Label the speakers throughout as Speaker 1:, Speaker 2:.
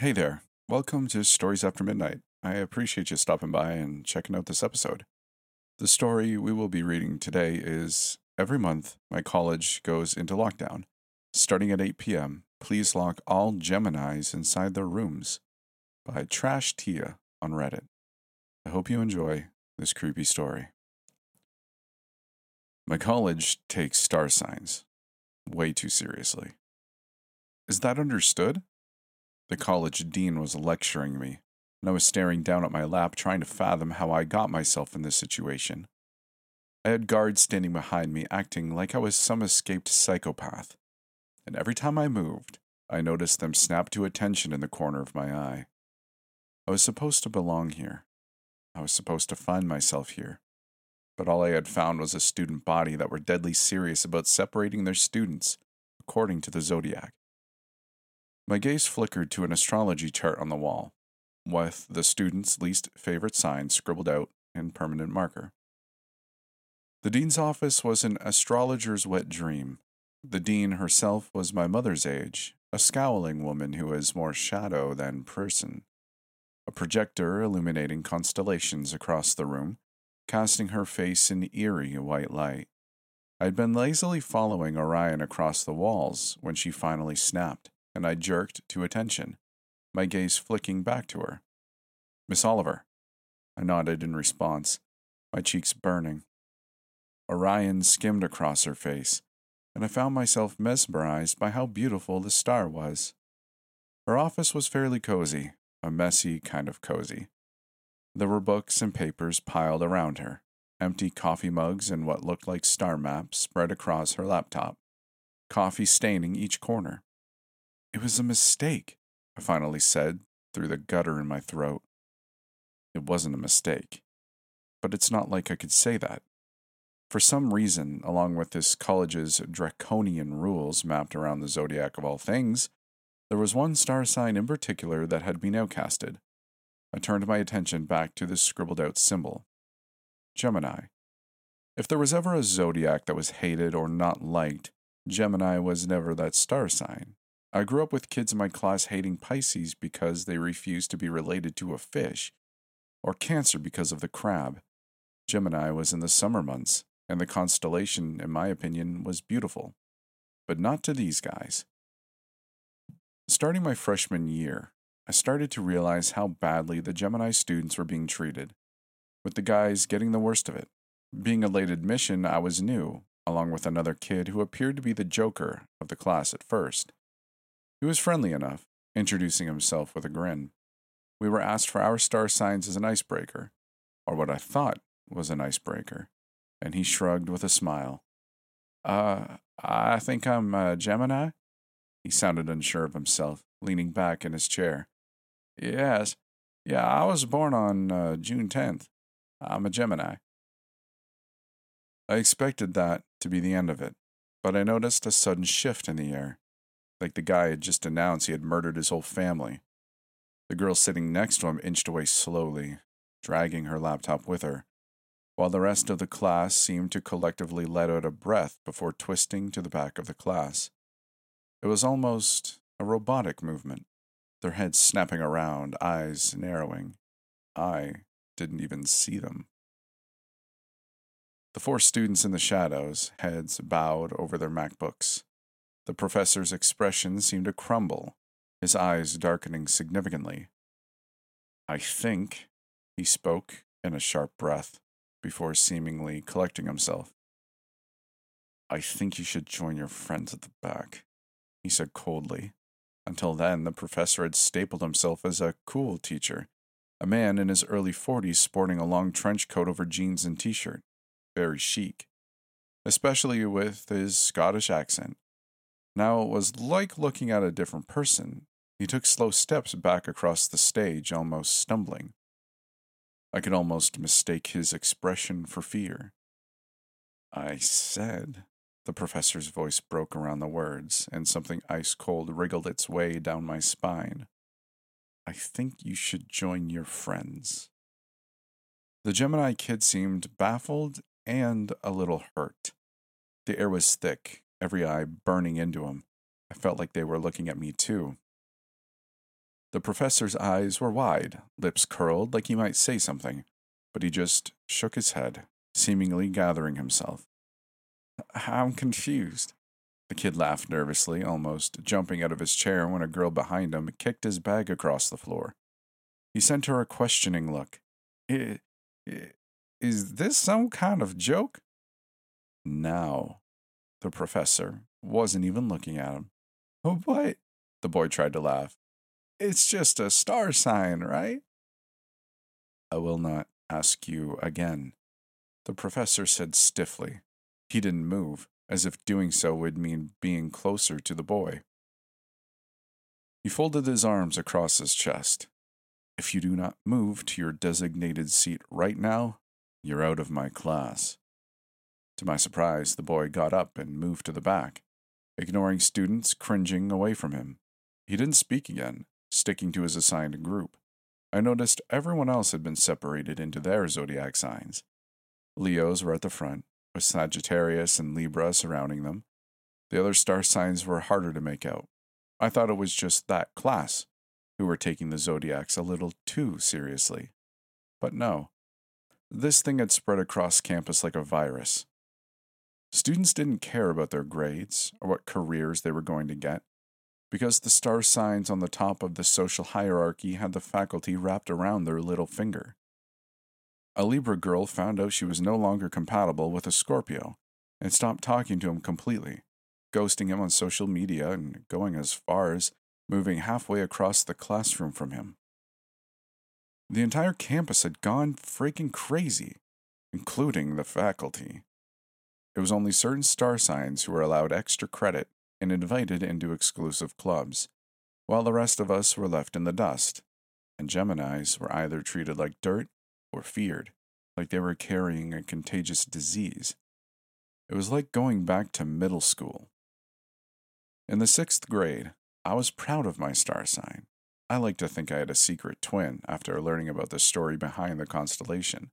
Speaker 1: Hey there. Welcome to Stories After Midnight. I appreciate you stopping by and checking out this episode. The story we will be reading today is Every month, my college goes into lockdown. Starting at 8 p.m., please lock all Geminis inside their rooms by Trash Tia on Reddit. I hope you enjoy this creepy story. My college takes star signs way too seriously. Is that understood? The college dean was lecturing me, and I was staring down at my lap trying to fathom how I got myself in this situation. I had guards standing behind me acting like I was some escaped psychopath, and every time I moved, I noticed them snap to attention in the corner of my eye. I was supposed to belong here. I was supposed to find myself here. But all I had found was a student body that were deadly serious about separating their students according to the zodiac. My gaze flickered to an astrology chart on the wall, with the student's least favorite sign scribbled out in permanent marker. The dean's office was an astrologer's wet dream. The dean herself was my mother's age, a scowling woman who was more shadow than person. A projector illuminating constellations across the room, casting her face in eerie white light. I had been lazily following Orion across the walls when she finally snapped and I jerked to attention, my gaze flicking back to her. Miss Oliver. I nodded in response, my cheeks burning. Orion skimmed across her face, and I found myself mesmerized by how beautiful the star was. Her office was fairly cozy, a messy kind of cozy. There were books and papers piled around her, empty coffee mugs and what looked like star maps spread across her laptop, coffee staining each corner. It was a mistake, I finally said through the gutter in my throat. It wasn't a mistake. But it's not like I could say that. For some reason, along with this college's draconian rules mapped around the zodiac of all things, there was one star sign in particular that had been outcasted. I turned my attention back to the scribbled out symbol Gemini. If there was ever a zodiac that was hated or not liked, Gemini was never that star sign. I grew up with kids in my class hating Pisces because they refused to be related to a fish, or Cancer because of the crab. Gemini was in the summer months, and the constellation, in my opinion, was beautiful. But not to these guys. Starting my freshman year, I started to realize how badly the Gemini students were being treated, with the guys getting the worst of it. Being a late admission, I was new, along with another kid who appeared to be the joker of the class at first. He was friendly enough, introducing himself with a grin. We were asked for our star signs as an icebreaker, or what I thought was an icebreaker, and he shrugged with a smile. Uh, I think I'm a Gemini? He sounded unsure of himself, leaning back in his chair. Yes. Yeah, I was born on uh, June 10th. I'm a Gemini. I expected that to be the end of it, but I noticed a sudden shift in the air like the guy had just announced he had murdered his whole family. The girl sitting next to him inched away slowly, dragging her laptop with her, while the rest of the class seemed to collectively let out a breath before twisting to the back of the class. It was almost a robotic movement, their heads snapping around, eyes narrowing. I didn't even see them. The four students in the shadows, heads bowed over their MacBooks, the professor's expression seemed to crumble, his eyes darkening significantly. I think, he spoke in a sharp breath, before seemingly collecting himself. I think you should join your friends at the back, he said coldly. Until then, the professor had stapled himself as a cool teacher, a man in his early 40s sporting a long trench coat over jeans and t shirt. Very chic, especially with his Scottish accent now it was like looking at a different person. He took slow steps back across the stage, almost stumbling. I could almost mistake his expression for fear. I said, the professor's voice broke around the words, and something ice cold wriggled its way down my spine. I think you should join your friends. The Gemini kid seemed baffled and a little hurt. The air was thick, every eye burning into him. I felt like they were looking at me too. The professor's eyes were wide, lips curled like he might say something, but he just shook his head, seemingly gathering himself. I'm confused. The kid laughed nervously, almost jumping out of his chair when a girl behind him kicked his bag across the floor. He sent her a questioning look. Is this some kind of joke? Now, the professor wasn't even looking at him. Oh, what? The boy tried to laugh. It's just a star sign, right? I will not ask you again, the professor said stiffly. He didn't move, as if doing so would mean being closer to the boy. He folded his arms across his chest. If you do not move to your designated seat right now, you're out of my class. To my surprise, the boy got up and moved to the back, ignoring students cringing away from him. He didn't speak again, sticking to his assigned group. I noticed everyone else had been separated into their zodiac signs. Leos were at the front, with Sagittarius and Libra surrounding them. The other star signs were harder to make out. I thought it was just that class who were taking the zodiacs a little too seriously. But no, this thing had spread across campus like a virus. Students didn't care about their grades or what careers they were going to get, because the star signs on the top of the social hierarchy had the faculty wrapped around their little finger. A Libra girl found out she was no longer compatible with a Scorpio and stopped talking to him completely, ghosting him on social media and going as far as moving halfway across the classroom from him. The entire campus had gone freaking crazy, including the faculty. It was only certain star signs who were allowed extra credit and invited into exclusive clubs, while the rest of us were left in the dust, and Geminis were either treated like dirt or feared, like they were carrying a contagious disease. It was like going back to middle school. In the sixth grade, I was proud of my star sign. I like to think I had a secret twin after learning about the story behind the constellation.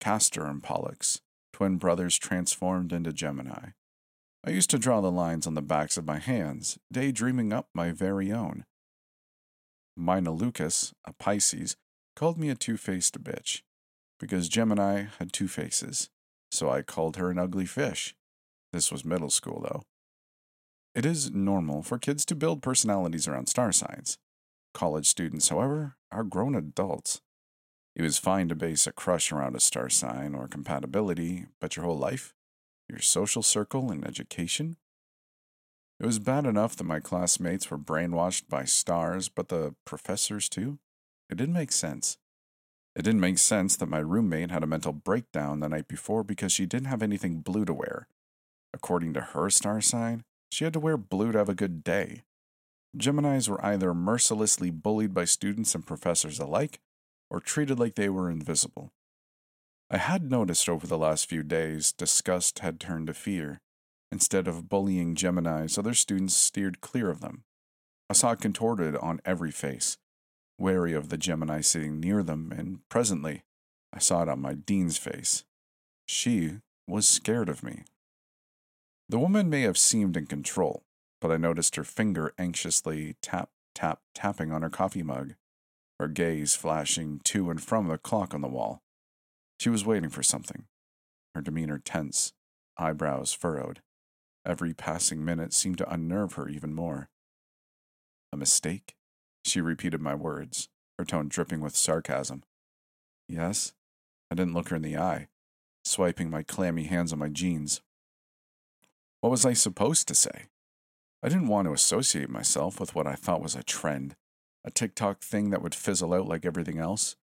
Speaker 1: Castor and Pollux, twin brothers transformed into Gemini. I used to draw the lines on the backs of my hands, daydreaming up my very own. Mina Lucas, a Pisces, called me a two faced bitch because Gemini had two faces, so I called her an ugly fish. This was middle school, though. It is normal for kids to build personalities around star signs. College students, however, are grown adults. It was fine to base a crush around a star sign or compatibility, but your whole life? Your social circle and education? It was bad enough that my classmates were brainwashed by stars, but the professors too? It didn't make sense. It didn't make sense that my roommate had a mental breakdown the night before because she didn't have anything blue to wear. According to her star sign, she had to wear blue to have a good day. Geminis were either mercilessly bullied by students and professors alike, or treated like they were invisible. I had noticed over the last few days disgust had turned to fear. Instead of bullying Geminis, other students steered clear of them. I saw contorted on every face, wary of the Gemini sitting near them, and presently I saw it on my dean's face. She was scared of me. The woman may have seemed in control, but I noticed her finger anxiously tap, tap, tapping on her coffee mug, her gaze flashing to and from the clock on the wall. She was waiting for something, her demeanor tense, eyebrows furrowed. Every passing minute seemed to unnerve her even more. A mistake? She repeated my words, her tone dripping with sarcasm. Yes? I didn't look her in the eye, swiping my clammy hands on my jeans. What was I supposed to say? I didn't want to associate myself with what I thought was a trend, a TikTok thing that would fizzle out like everything else.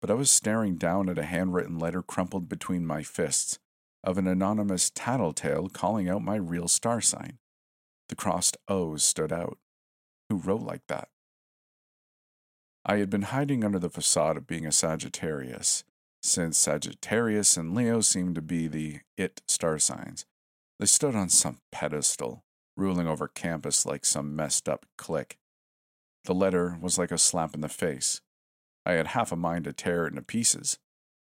Speaker 1: But I was staring down at a handwritten letter crumpled between my fists of an anonymous tattletale calling out my real star sign. The crossed O's stood out. Who wrote like that? I had been hiding under the facade of being a Sagittarius, since Sagittarius and Leo seemed to be the it star signs. They stood on some pedestal, ruling over campus like some messed up clique. The letter was like a slap in the face. I had half a mind to tear it into pieces.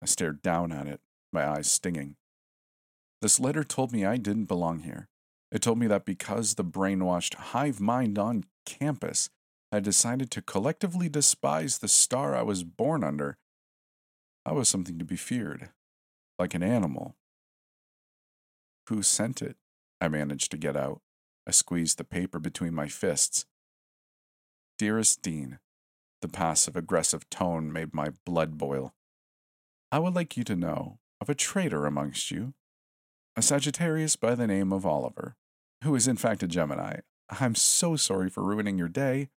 Speaker 1: I stared down at it, my eyes stinging. This letter told me I didn't belong here. It told me that because the brainwashed hive mind on campus had decided to collectively despise the star I was born under. I was something to be feared, like an animal. Who sent it? I managed to get out. I squeezed the paper between my fists. Dearest Dean, the passive aggressive tone made my blood boil. I would like you to know of a traitor amongst you, a Sagittarius by the name of Oliver, who is in fact a Gemini. I'm so sorry for ruining your day.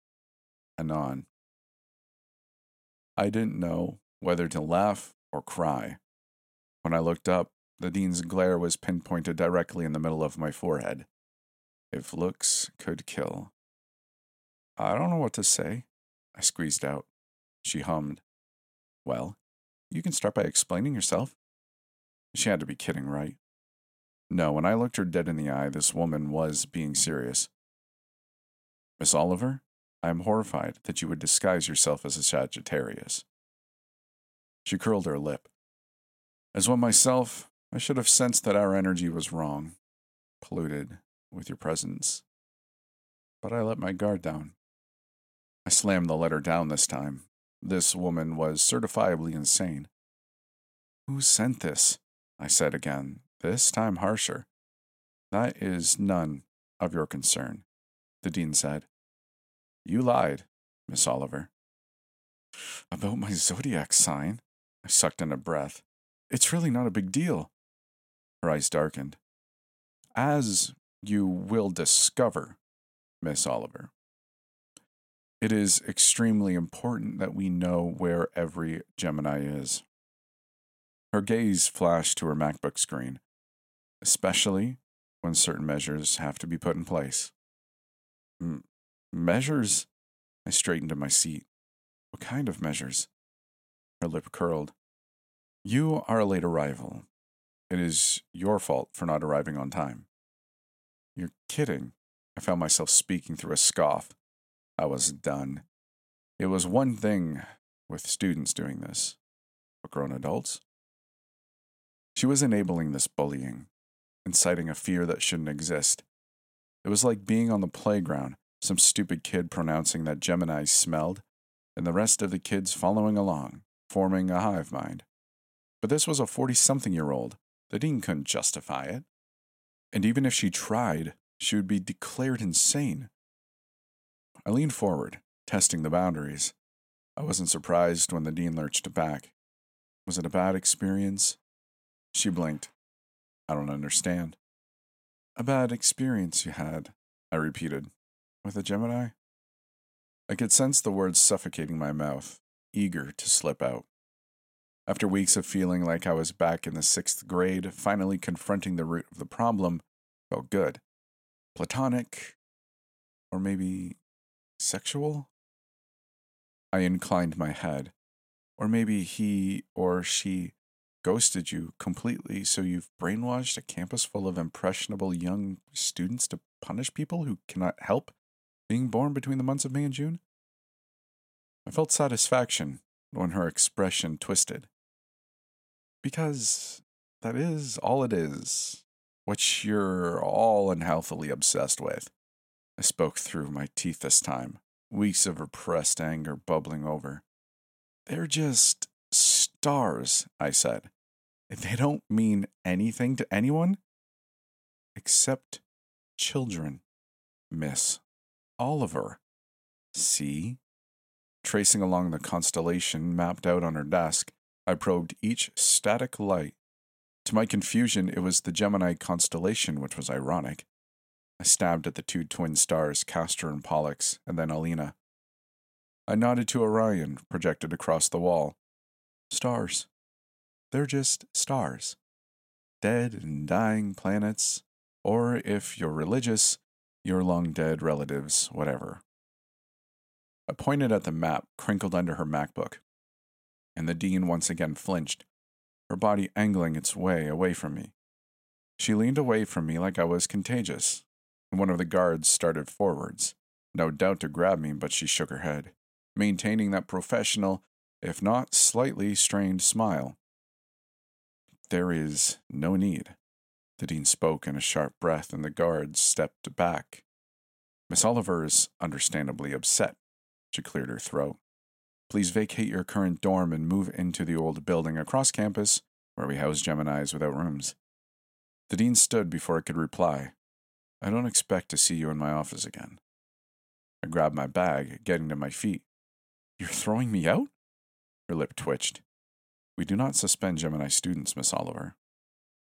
Speaker 1: Anon. I didn't know whether to laugh or cry. When I looked up, the dean's glare was pinpointed directly in the middle of my forehead. If looks could kill. I don't know what to say, I squeezed out. She hummed. Well, you can start by explaining yourself. She had to be kidding, right? No, when I looked her dead in the eye, this woman was being serious. Miss Oliver, I am horrified that you would disguise yourself as a Sagittarius. She curled her lip. As one myself, I should have sensed that our energy was wrong, polluted with your presence. But I let my guard down. I slammed the letter down this time. This woman was certifiably insane. Who sent this? I said again, this time harsher. That is none of your concern, the dean said. You lied, Miss Oliver. About my zodiac sign? I sucked in a breath. It's really not a big deal. Her eyes darkened. As you will discover, Miss Oliver, it is extremely important that we know where every Gemini is. Her gaze flashed to her MacBook screen, especially when certain measures have to be put in place. M- measures? I straightened in my seat. What kind of measures? Her lip curled. You are a late arrival. It is your fault for not arriving on time. You're kidding. I found myself speaking through a scoff. I was done. It was one thing with students doing this, but grown adults? She was enabling this bullying, inciting a fear that shouldn't exist. It was like being on the playground, some stupid kid pronouncing that Gemini smelled, and the rest of the kids following along, forming a hive mind. But this was a 40 something year old. The dean couldn't justify it. And even if she tried, she would be declared insane. I leaned forward, testing the boundaries. I wasn't surprised when the dean lurched back. Was it a bad experience? She blinked. I don't understand. A bad experience you had, I repeated. With a Gemini? I could sense the words suffocating my mouth, eager to slip out. After weeks of feeling like I was back in the sixth grade, finally confronting the root of the problem felt good. Platonic, or maybe sexual? I inclined my head. Or maybe he or she ghosted you completely, so you've brainwashed a campus full of impressionable young students to punish people who cannot help being born between the months of May and June? I felt satisfaction when her expression twisted. Because that is all it is, what you're all unhealthily obsessed with. I spoke through my teeth this time, weeks of repressed anger bubbling over. They're just stars, I said. They don't mean anything to anyone except children, Miss Oliver. See? Tracing along the constellation mapped out on her desk, I probed each static light. To my confusion, it was the Gemini constellation, which was ironic. I stabbed at the two twin stars, Castor and Pollux, and then Alhena. I nodded to Orion, projected across the wall. Stars. They're just stars. Dead and dying planets, or if you're religious, your long dead relatives, whatever. I pointed at the map crinkled under her MacBook, and the dean once again flinched, her body angling its way away from me. She leaned away from me like I was contagious, one of the guards started forwards, no doubt to grab me, but she shook her head, maintaining that professional, if not slightly strained smile. There is no need. The dean spoke in a sharp breath, and the guards stepped back. Miss Oliver is understandably upset, She cleared her throat. Please vacate your current dorm and move into the old building across campus where we house Geminis without rooms. The dean stood before I could reply. I don't expect to see you in my office again. I grabbed my bag, getting to my feet. You're throwing me out? Her lip twitched. We do not suspend Gemini students, Miss Oliver.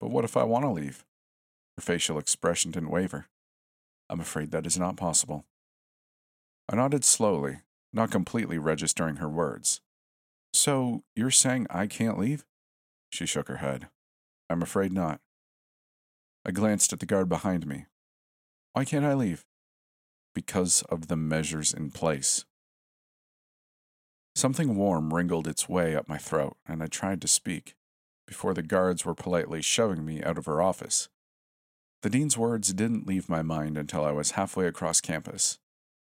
Speaker 1: But what if I want to leave? Her facial expression didn't waver. I'm afraid that is not possible. I nodded slowly, not completely registering her words. So, you're saying I can't leave? She shook her head. I'm afraid not. I glanced at the guard behind me. Why can't I leave? Because of the measures in place. Something warm wrinkled its way up my throat, and I tried to speak, before the guards were politely shoving me out of her office. The dean's words didn't leave my mind until I was halfway across campus,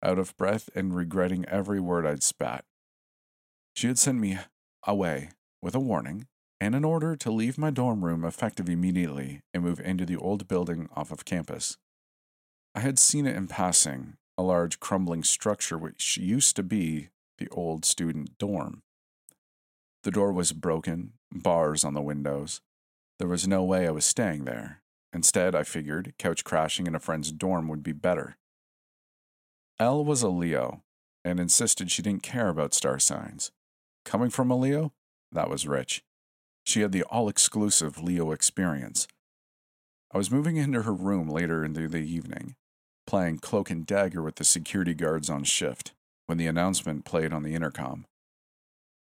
Speaker 1: out of breath and regretting every word I'd spat. She had sent me away with a warning and an order to leave my dorm room effective immediately and move into the old building off of campus. I had seen it in passing, a large crumbling structure which used to be the old student dorm. The door was broken, bars on the windows. There was no way I was staying there. Instead, I figured couch crashing in a friend's dorm would be better. Elle was a Leo and insisted she didn't care about star signs. Coming from a Leo, that was rich. She had the all exclusive Leo experience. I was moving into her room later into the evening, playing cloak and dagger with the security guards on shift, when the announcement played on the intercom.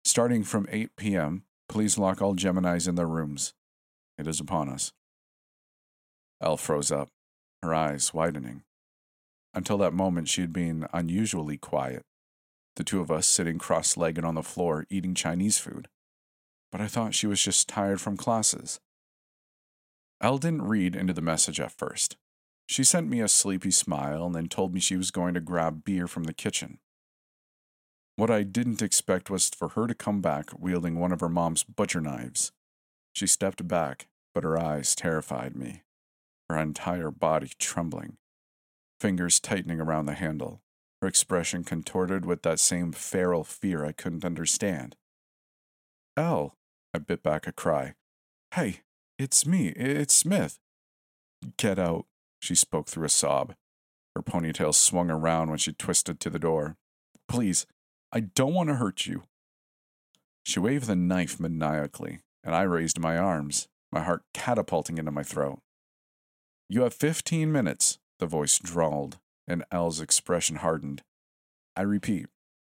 Speaker 1: Starting from 8 p.m., please lock all Geminis in their rooms. It is upon us. Elle froze up, her eyes widening. Until that moment, she had been unusually quiet, the two of us sitting cross legged on the floor eating Chinese food. But I thought she was just tired from classes. Elle didn't read into the message at first. She sent me a sleepy smile and then told me she was going to grab beer from the kitchen. What I didn't expect was for her to come back wielding one of her mom's butcher knives. She stepped back, but her eyes terrified me, her entire body trembling, fingers tightening around the handle, her expression contorted with that same feral fear I couldn't understand. Elle, I bit back a cry. Hey, it's me, it's Smith. Get out, she spoke through a sob. Her ponytail swung around when she twisted to the door. Please, I don't want to hurt you. She waved the knife maniacally, and I raised my arms, my heart catapulting into my throat. You have fifteen minutes, the voice drawled, and Elle's expression hardened. I repeat,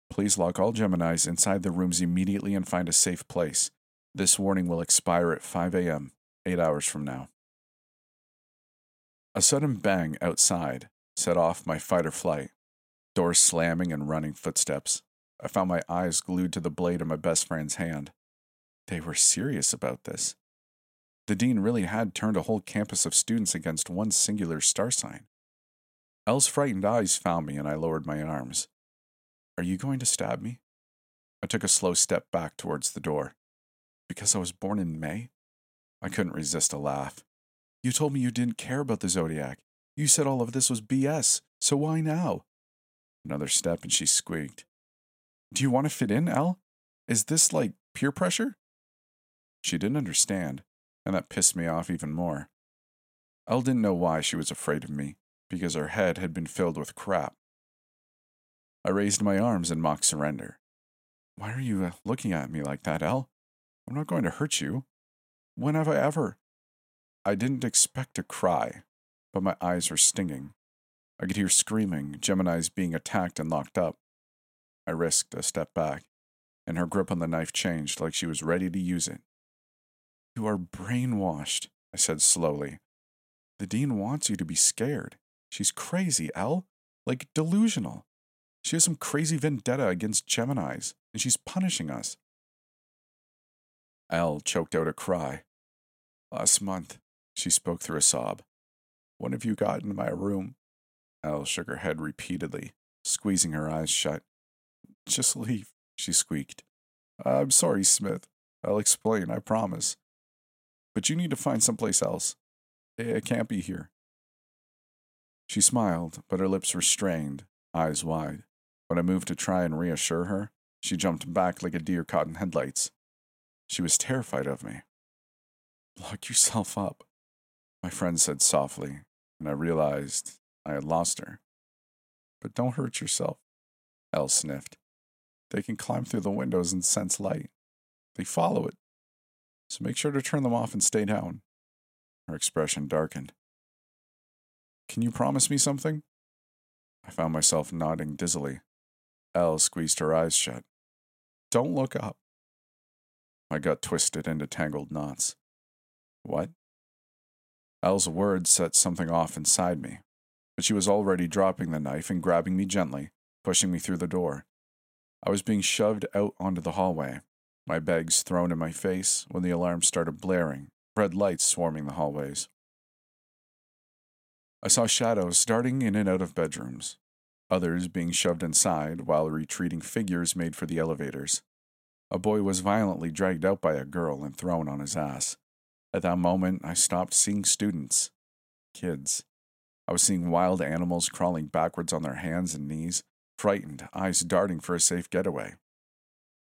Speaker 1: please lock all Geminis inside the rooms immediately and find a safe place. This warning will expire at 5 a.m., eight hours from now. A sudden bang outside set off my fight or flight. Doors slamming and running footsteps. I found my eyes glued to the blade of my best friend's hand. They were serious about this. The dean really had turned a whole campus of students against one singular star sign. Elle's frightened eyes found me, and I lowered my arms. Are you going to stab me? I took a slow step back towards the door. Because I was born in May? I couldn't resist a laugh. You told me you didn't care about the zodiac. You said all of this was BS, so why now? Another step, and she squeaked. Do you want to fit in, Elle? Is this like peer pressure? She didn't understand, and that pissed me off even more. Elle didn't know why she was afraid of me, because her head had been filled with crap. I raised my arms in mock surrender. Why are you uh, looking at me like that, Elle? I'm not going to hurt you. When have I ever? I didn't expect to cry, but my eyes were stinging. I could hear screaming, Geminis being attacked and locked up. I risked a step back, and her grip on the knife changed like she was ready to use it. You are brainwashed, I said slowly. The dean wants you to be scared. She's crazy, Elle. Like delusional. She has some crazy vendetta against Geminis, and she's punishing us. Elle choked out a cry. Last month, she spoke through a sob. When have you got into my room? Elle shook her head repeatedly, squeezing her eyes shut. Just leave, she squeaked. I'm sorry, Smith. I'll explain, I promise. But you need to find someplace else. It can't be here. She smiled, but her lips were strained, eyes wide. When I moved to try and reassure her, she jumped back like a deer caught in headlights. She was terrified of me. Lock yourself up, my friend said softly, and I realized I had lost her. But don't hurt yourself, Elle sniffed. They can climb through the windows and sense light. They follow it. So make sure to turn them off and stay down. Her expression darkened. Can you promise me something? I found myself nodding dizzily. Elle squeezed her eyes shut. Don't look up. My gut twisted into tangled knots. What? Elle's words set something off inside me, but she was already dropping the knife and grabbing me gently, pushing me through the door. I was being shoved out onto the hallway, my bags thrown in my face when the alarm started blaring, red lights swarming the hallways. I saw shadows darting in and out of bedrooms, others being shoved inside while retreating figures made for the elevators. A boy was violently dragged out by a girl and thrown on his ass. At that moment, I stopped seeing students, kids. I was seeing wild animals crawling backwards on their hands and knees, frightened, eyes darting for a safe getaway.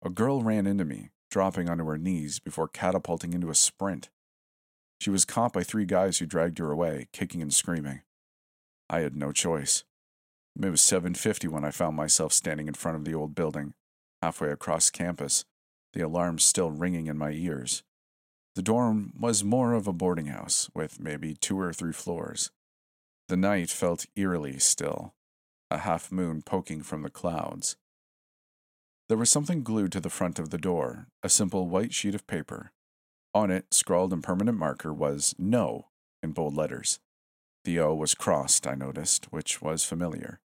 Speaker 1: A girl ran into me, dropping onto her knees before catapulting into a sprint. She was caught by three guys who dragged her away, kicking and screaming. I had no choice. It was 7:50 when I found myself standing in front of the old building, halfway across campus, the alarm still ringing in my ears. The dorm was more of a boarding house, with maybe two or three floors. The night felt eerily still, a half moon poking from the clouds. There was something glued to the front of the door, a simple white sheet of paper. On it, scrawled in permanent marker, was No in bold letters. The O was crossed, I noticed, which was familiar.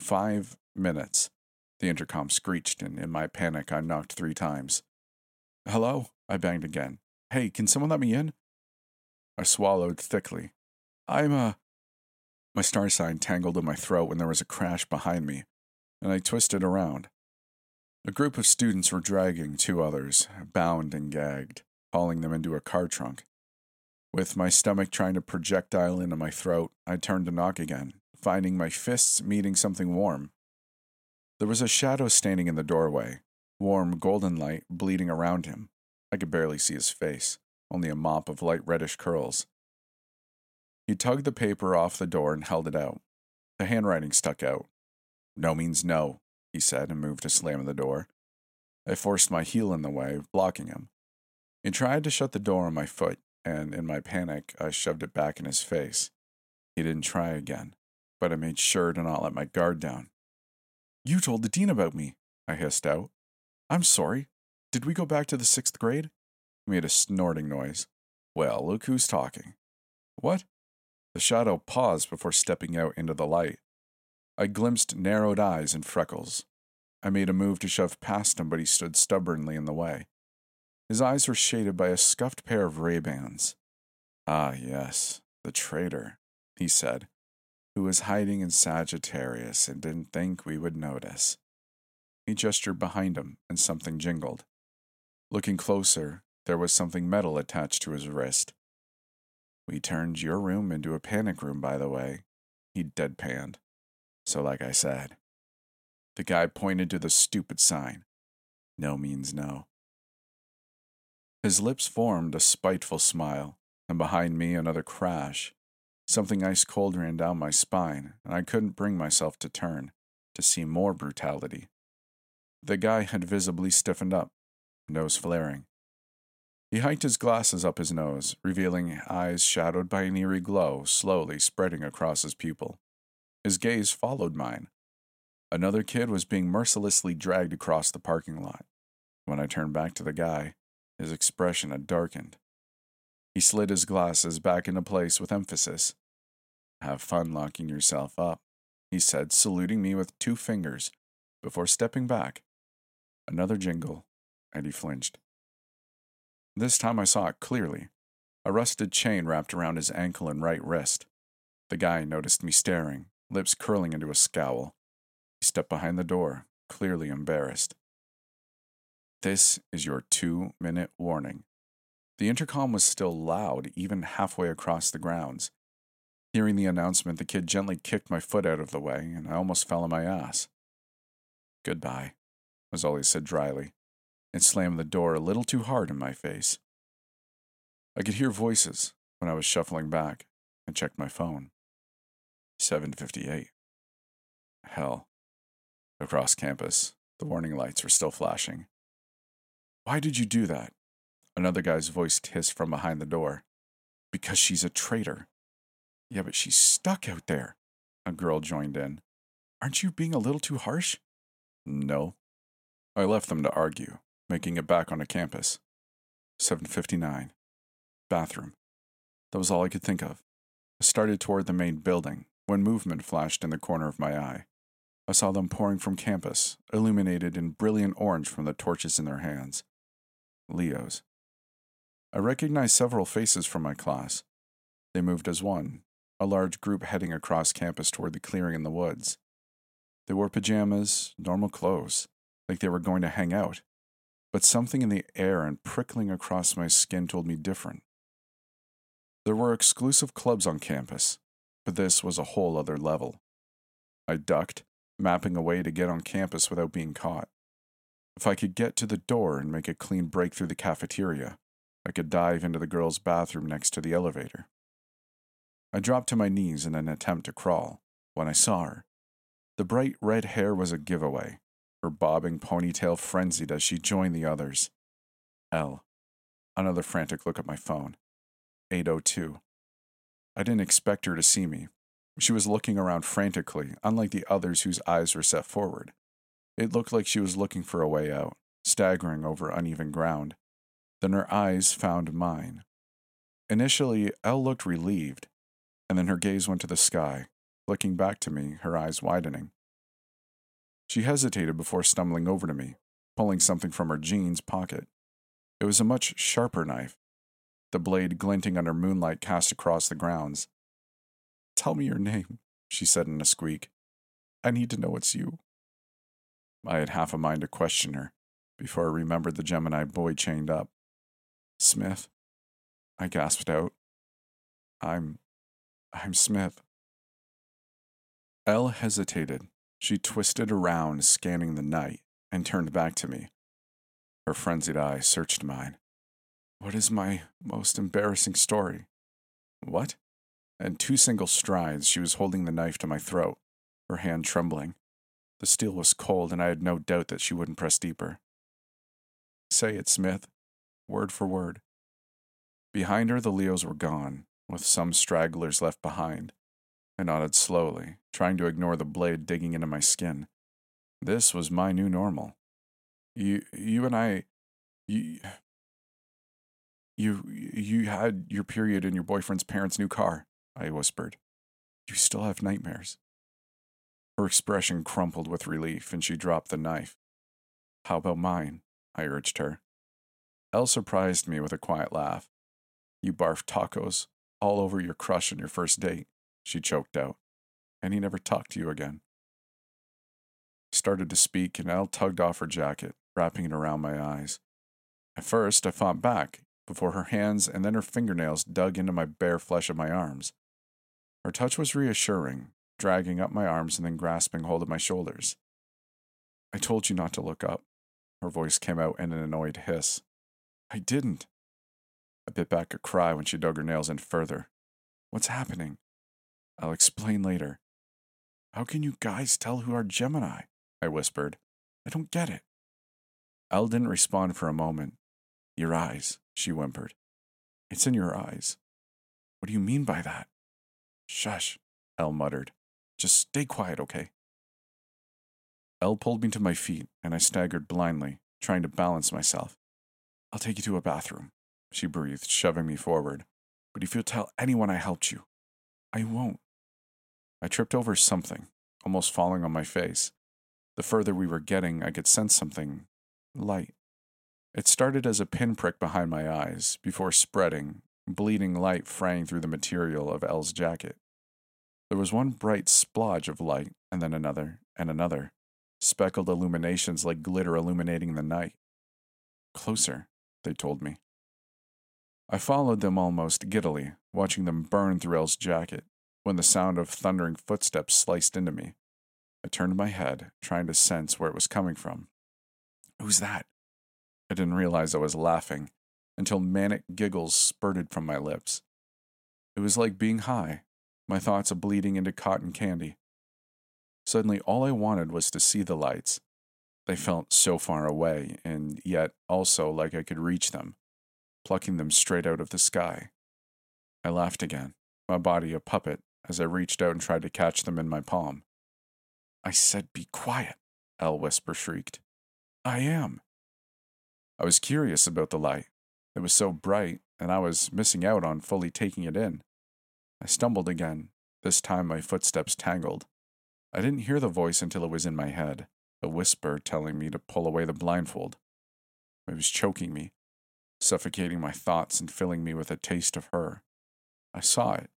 Speaker 1: Five minutes. The intercom screeched, and in my panic, I knocked three times. Hello? I banged again. Hey, can someone let me in? I swallowed thickly. I'm a. Uh... My star sign tangled in my throat when there was a crash behind me, and I twisted around. A group of students were dragging two others, bound and gagged, hauling them into a car trunk. With my stomach trying to projectile into my throat, I turned to knock again, finding my fists meeting something warm. There was a shadow standing in the doorway, warm golden light bleeding around him. I could barely see his face, only a mop of light reddish curls. He tugged the paper off the door and held it out. The handwriting stuck out. No means no, he said and moved to slam the door. I forced my heel in the way, blocking him. He tried to shut the door on my foot, and in my panic, I shoved it back in his face. He didn't try again, but I made sure to not let my guard down. You told the dean about me, I hissed out. I'm sorry. Did we go back to the sixth grade? He made a snorting noise. Well, look who's talking. What? The shadow paused before stepping out into the light. I glimpsed narrowed eyes and freckles. I made a move to shove past him, but he stood stubbornly in the way. His eyes were shaded by a scuffed pair of Ray-Bans. Ah, yes, the traitor, he said, who was hiding in Sagittarius and didn't think we would notice. He gestured behind him, and something jingled. Looking closer, there was something metal attached to his wrist. We turned your room into a panic room, by the way, he deadpanned. So, like I said, the guy pointed to the stupid sign. No means no. His lips formed a spiteful smile, and behind me another crash. Something ice cold ran down my spine, and I couldn't bring myself to turn, to see more brutality. The guy had visibly stiffened up, nose flaring. He hiked his glasses up his nose, revealing eyes shadowed by an eerie glow slowly spreading across his pupil. His gaze followed mine. Another kid was being mercilessly dragged across the parking lot. When I turned back to the guy, his expression had darkened. He slid his glasses back into place with emphasis. Have fun locking yourself up, he said, saluting me with two fingers before stepping back. Another jingle, and he flinched. This time I saw it clearly a rusted chain wrapped around his ankle and right wrist. The guy noticed me staring, lips curling into a scowl. He stepped behind the door, clearly embarrassed. This is your two minute warning. The intercom was still loud, even halfway across the grounds. Hearing the announcement, the kid gently kicked my foot out of the way, and I almost fell on my ass. Goodbye, was all he said dryly, and slammed the door a little too hard in my face. I could hear voices when I was shuffling back and checked my phone. 758. Hell. Across campus, the warning lights were still flashing. Why did you do that? Another guy's voice hissed from behind the door. Because she's a traitor. Yeah, but she's stuck out there. A girl joined in. Aren't you being a little too harsh? No. I left them to argue, making it back onto campus. 759. Bathroom. That was all I could think of. I started toward the main building when movement flashed in the corner of my eye. I saw them pouring from campus, illuminated in brilliant orange from the torches in their hands. Leos. I recognized several faces from my class. They moved as one, a large group heading across campus toward the clearing in the woods. They wore pajamas, normal clothes, like they were going to hang out, but something in the air and prickling across my skin told me different. There were exclusive clubs on campus, but this was a whole other level. I ducked, mapping a way to get on campus without being caught. If I could get to the door and make a clean break through the cafeteria, I could dive into the girls' bathroom next to the elevator. I dropped to my knees in an attempt to crawl when I saw her. The bright red hair was a giveaway, her bobbing ponytail frenzied as she joined the others. Elle. Another frantic look at my phone. 802. I didn't expect her to see me. She was looking around frantically, unlike the others whose eyes were set forward. It looked like she was looking for a way out, staggering over uneven ground. Then her eyes found mine. Initially, Elle looked relieved, and then her gaze went to the sky, looking back to me, her eyes widening. She hesitated before stumbling over to me, pulling something from her jeans pocket. It was a much sharper knife, the blade glinting under moonlight cast across the grounds. Tell me your name, she said in a squeak. I need to know it's you. I had half a mind to question her before I remembered the Gemini boy chained up. Smith, I gasped out. I'm. I'm Smith. Elle hesitated. She twisted around, scanning the night, and turned back to me. Her frenzied eye searched mine. What is my most embarrassing story? What? In two single strides, she was holding the knife to my throat, her hand trembling. The steel was cold, and I had no doubt that she wouldn't press deeper. Say it, Smith, word for word. Behind her, the Leos were gone, with some stragglers left behind. I nodded slowly, trying to ignore the blade digging into my skin. This was my new normal. You, you and I, you, you you had your period in your boyfriend's parents' new car, I whispered. You still have nightmares. Her expression crumpled with relief and she dropped the knife. How about mine? I urged her. Elle surprised me with a quiet laugh. You barfed tacos all over your crush on your first date, she choked out, and he never talked to you again. started to speak, and Elle tugged off her jacket, wrapping it around my eyes. At first, I fought back, before her hands and then her fingernails dug into my bare flesh of my arms. Her touch was reassuring, dragging up my arms and then grasping hold of my shoulders. I told you not to look up. Her voice came out in an annoyed hiss. I didn't. I bit back a cry when she dug her nails in further. What's happening? I'll explain later. How can you guys tell who are Gemini? I whispered. I don't get it. Elle didn't respond for a moment. Your eyes she whimpered. It's in your eyes. What do you mean by that? Shush, Elle muttered. Just stay quiet, okay? Elle pulled me to my feet, and I staggered blindly, trying to balance myself. I'll take you to a bathroom, she breathed, shoving me forward. But if you'll tell anyone I helped you, I won't. I tripped over something, almost falling on my face. The further we were getting, I could sense something light it started as a pinprick behind my eyes, before spreading, bleeding light fraying through the material of Elle's jacket. There was one bright splodge of light, and then another, and another, speckled illuminations like glitter illuminating the night. Closer, they told me. I followed them almost giddily, watching them burn through Elle's jacket, when the sound of thundering footsteps sliced into me. I turned my head, trying to sense where it was coming from. Who's that? I didn't realize I was laughing until manic giggles spurted from my lips. It was like being high, my thoughts bleeding into cotton candy. Suddenly, all I wanted was to see the lights. They felt so far away, and yet also like I could reach them, plucking them straight out of the sky. I laughed again, my body a puppet, as I reached out and tried to catch them in my palm. I said, Be quiet, Elle Whisper shrieked. I am. I was curious about the light. It was so bright, and I was missing out on fully taking it in. I stumbled again. This time my footsteps tangled. I didn't hear the voice until it was in my head, a whisper telling me to pull away the blindfold. It was choking me, suffocating my thoughts and filling me with a taste of her. I saw it,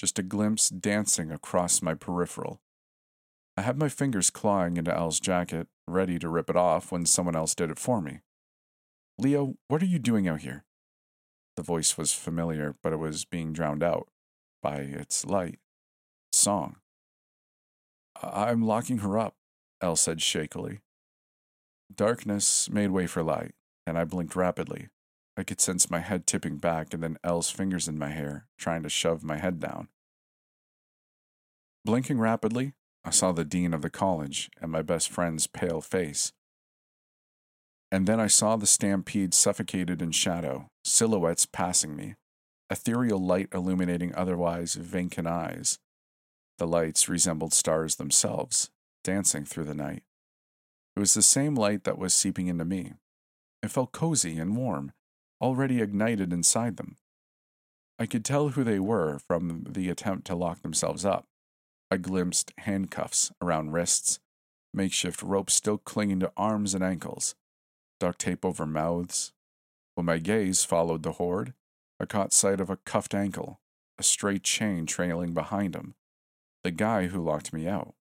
Speaker 1: just a glimpse dancing across my peripheral. I had my fingers clawing into Elle's jacket, ready to rip it off when someone else did it for me. Leo, what are you doing out here? The voice was familiar, but it was being drowned out by its light song. I'm locking her up, El said shakily. Darkness made way for light, and I blinked rapidly. I could sense my head tipping back and then Elle's fingers in my hair, trying to shove my head down. Blinking rapidly, I saw the dean of the college and my best friend's pale face. And then I saw the stampede suffocated in shadow, silhouettes passing me, ethereal light illuminating otherwise vacant eyes. The lights resembled stars themselves, dancing through the night. It was the same light that was seeping into me. It felt cozy and warm, already ignited inside them. I could tell who they were from the attempt to lock themselves up. I glimpsed handcuffs around wrists, makeshift ropes still clinging to arms and ankles, duct tape over mouths. When my gaze followed the horde, I caught sight of a cuffed ankle, a straight chain trailing behind him, the guy who locked me out.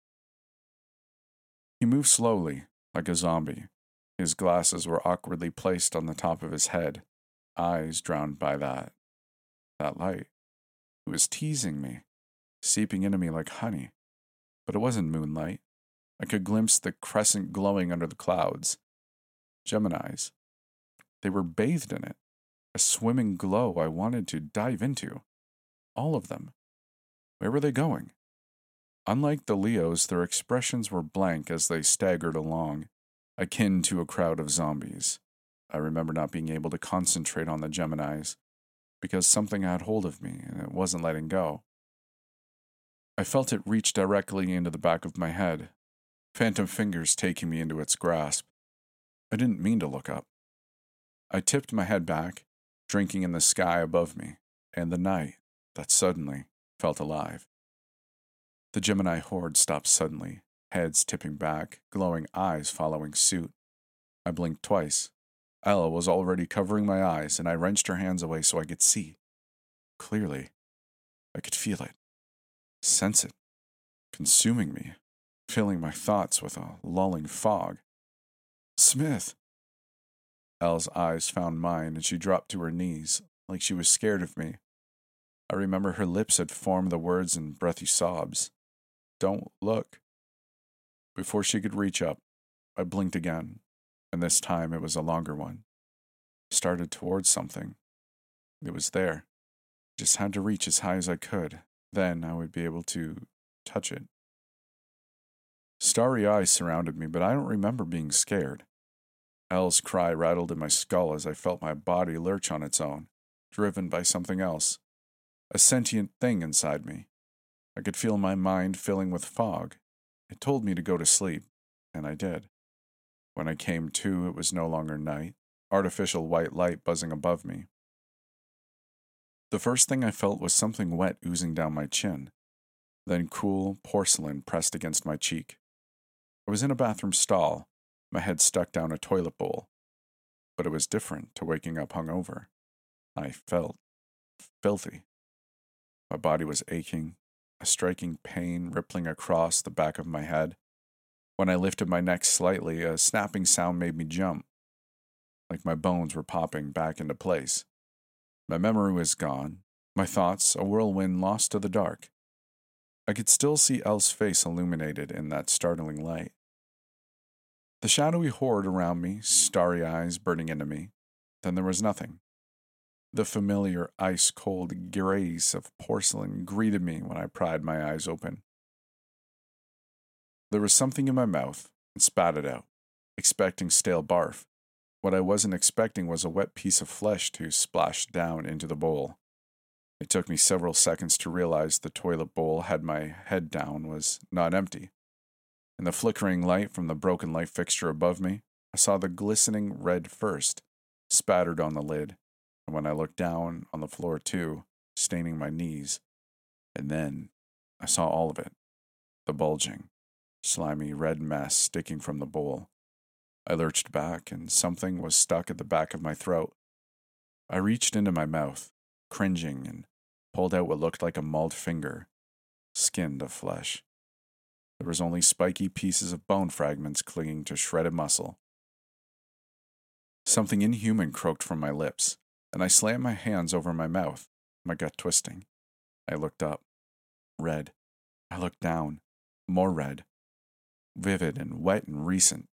Speaker 1: He moved slowly, like a zombie. His glasses were awkwardly placed on the top of his head, eyes drowned by that. that light. It was teasing me seeping into me like honey. But it wasn't moonlight. I could glimpse the crescent glowing under the clouds. Geminis. They were bathed in it, a swimming glow I wanted to dive into. All of them. Where were they going? Unlike the Leos, their expressions were blank as they staggered along, akin to a crowd of zombies. I remember not being able to concentrate on the Geminis because something had hold of me and it wasn't letting go. I felt it reach directly into the back of my head, phantom fingers taking me into its grasp. I didn't mean to look up. I tipped my head back, drinking in the sky above me, and the night that suddenly felt alive. The Gemini horde stopped suddenly, heads tipping back, glowing eyes following suit. I blinked twice. Elle was already covering my eyes, and I wrenched her hands away so I could see. Clearly, I could feel it sense it, consuming me, filling my thoughts with a lulling fog. Smith! Elle's eyes found mine, and she dropped to her knees, like she was scared of me. I remember her lips had formed the words in breathy sobs. Don't look. Before she could reach up, I blinked again, and this time it was a longer one. Started towards something. It was there. Just had to reach as high as I could, then I would be able to touch it. Starry eyes surrounded me, but I don't remember being scared. Elle's cry rattled in my skull as I felt my body lurch on its own, driven by something else, a sentient thing inside me. I could feel my mind filling with fog. It told me to go to sleep, and I did. When I came to, it was no longer night, artificial white light buzzing above me. The first thing I felt was something wet oozing down my chin, then cool porcelain pressed against my cheek. I was in a bathroom stall, my head stuck down a toilet bowl. But it was different to waking up hungover. I felt filthy. My body was aching, a striking pain rippling across the back of my head. When I lifted my neck slightly, a snapping sound made me jump, like my bones were popping back into place. My memory was gone, my thoughts a whirlwind lost to the dark. I could still see Elle's face illuminated in that startling light. The shadowy horde around me, starry eyes burning into me. Then there was nothing. The familiar ice cold grace of porcelain greeted me when I pried my eyes open. There was something in my mouth and spat it out, expecting stale barf. What I wasn't expecting was a wet piece of flesh to splash down into the bowl. It took me several seconds to realize the toilet bowl had my head down was not empty. In the flickering light from the broken light fixture above me, I saw the glistening red first, spattered on the lid, and when I looked down on the floor too, staining my knees. And then I saw all of it the bulging, slimy red mess sticking from the bowl. I lurched back, and something was stuck at the back of my throat. I reached into my mouth, cringing, and pulled out what looked like a mauled finger, skinned of flesh. There was only spiky pieces of bone fragments clinging to shredded muscle. Something inhuman croaked from my lips, and I slammed my hands over my mouth, my gut twisting. I looked up. Red. I looked down. More red. Vivid and wet and recent.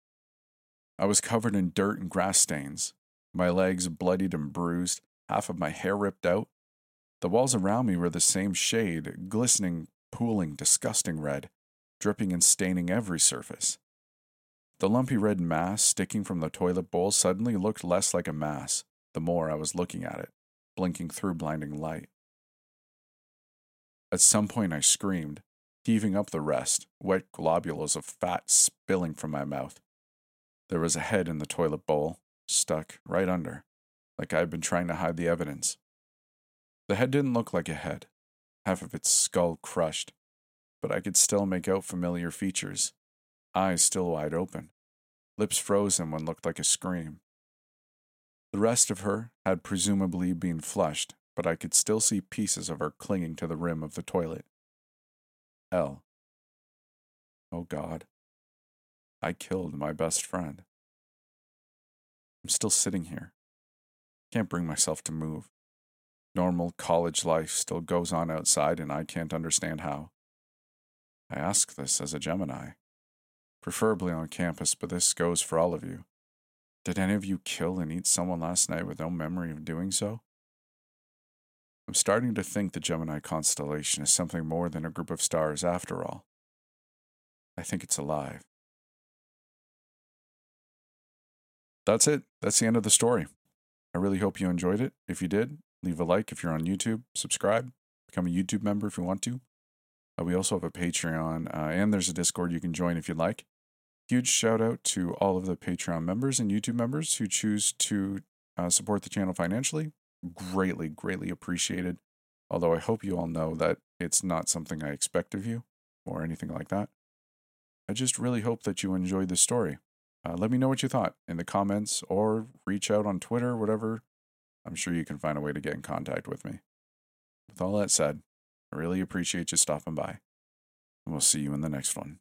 Speaker 1: I was covered in dirt and grass stains, my legs bloodied and bruised, half of my hair ripped out. The walls around me were the same shade, glistening, pooling, disgusting red, dripping and staining every surface. The lumpy red mass sticking from the toilet bowl suddenly looked less like a mass the more I was looking at it, blinking through blinding light. At some point, I screamed, heaving up the rest, wet globules of fat spilling from my mouth. There was a head in the toilet bowl, stuck right under, like I had been trying to hide the evidence. The head didn't look like a head, half of its skull crushed, but I could still make out familiar features eyes still wide open, lips frozen when looked like a scream. The rest of her had presumably been flushed, but I could still see pieces of her clinging to the rim of the toilet. Elle. Oh God. I killed my best friend. I'm still sitting here. Can't bring myself to move. Normal college life still goes on outside, and I can't understand how. I ask this as a Gemini, preferably on campus, but this goes for all of you. Did any of you kill and eat someone last night with no memory of doing so? I'm starting to think the Gemini constellation is something more than a group of stars after all. I think it's alive. That's it. That's the end of the story. I really hope you enjoyed it. If you did, leave a like if you're on YouTube, subscribe, become a YouTube member if you want to. Uh, we also have a Patreon, uh, and there's a Discord you can join if you'd like. Huge shout out to all of the Patreon members and YouTube members who choose to uh, support the channel financially. Greatly, greatly appreciated. Although I hope you all know that it's not something I expect of you or anything like that. I just really hope that you enjoyed the story. Uh, let me know what you thought in the comments or reach out on Twitter, whatever. I'm sure you can find a way to get in contact with me. With all that said, I really appreciate you stopping by, and we'll see you in the next one.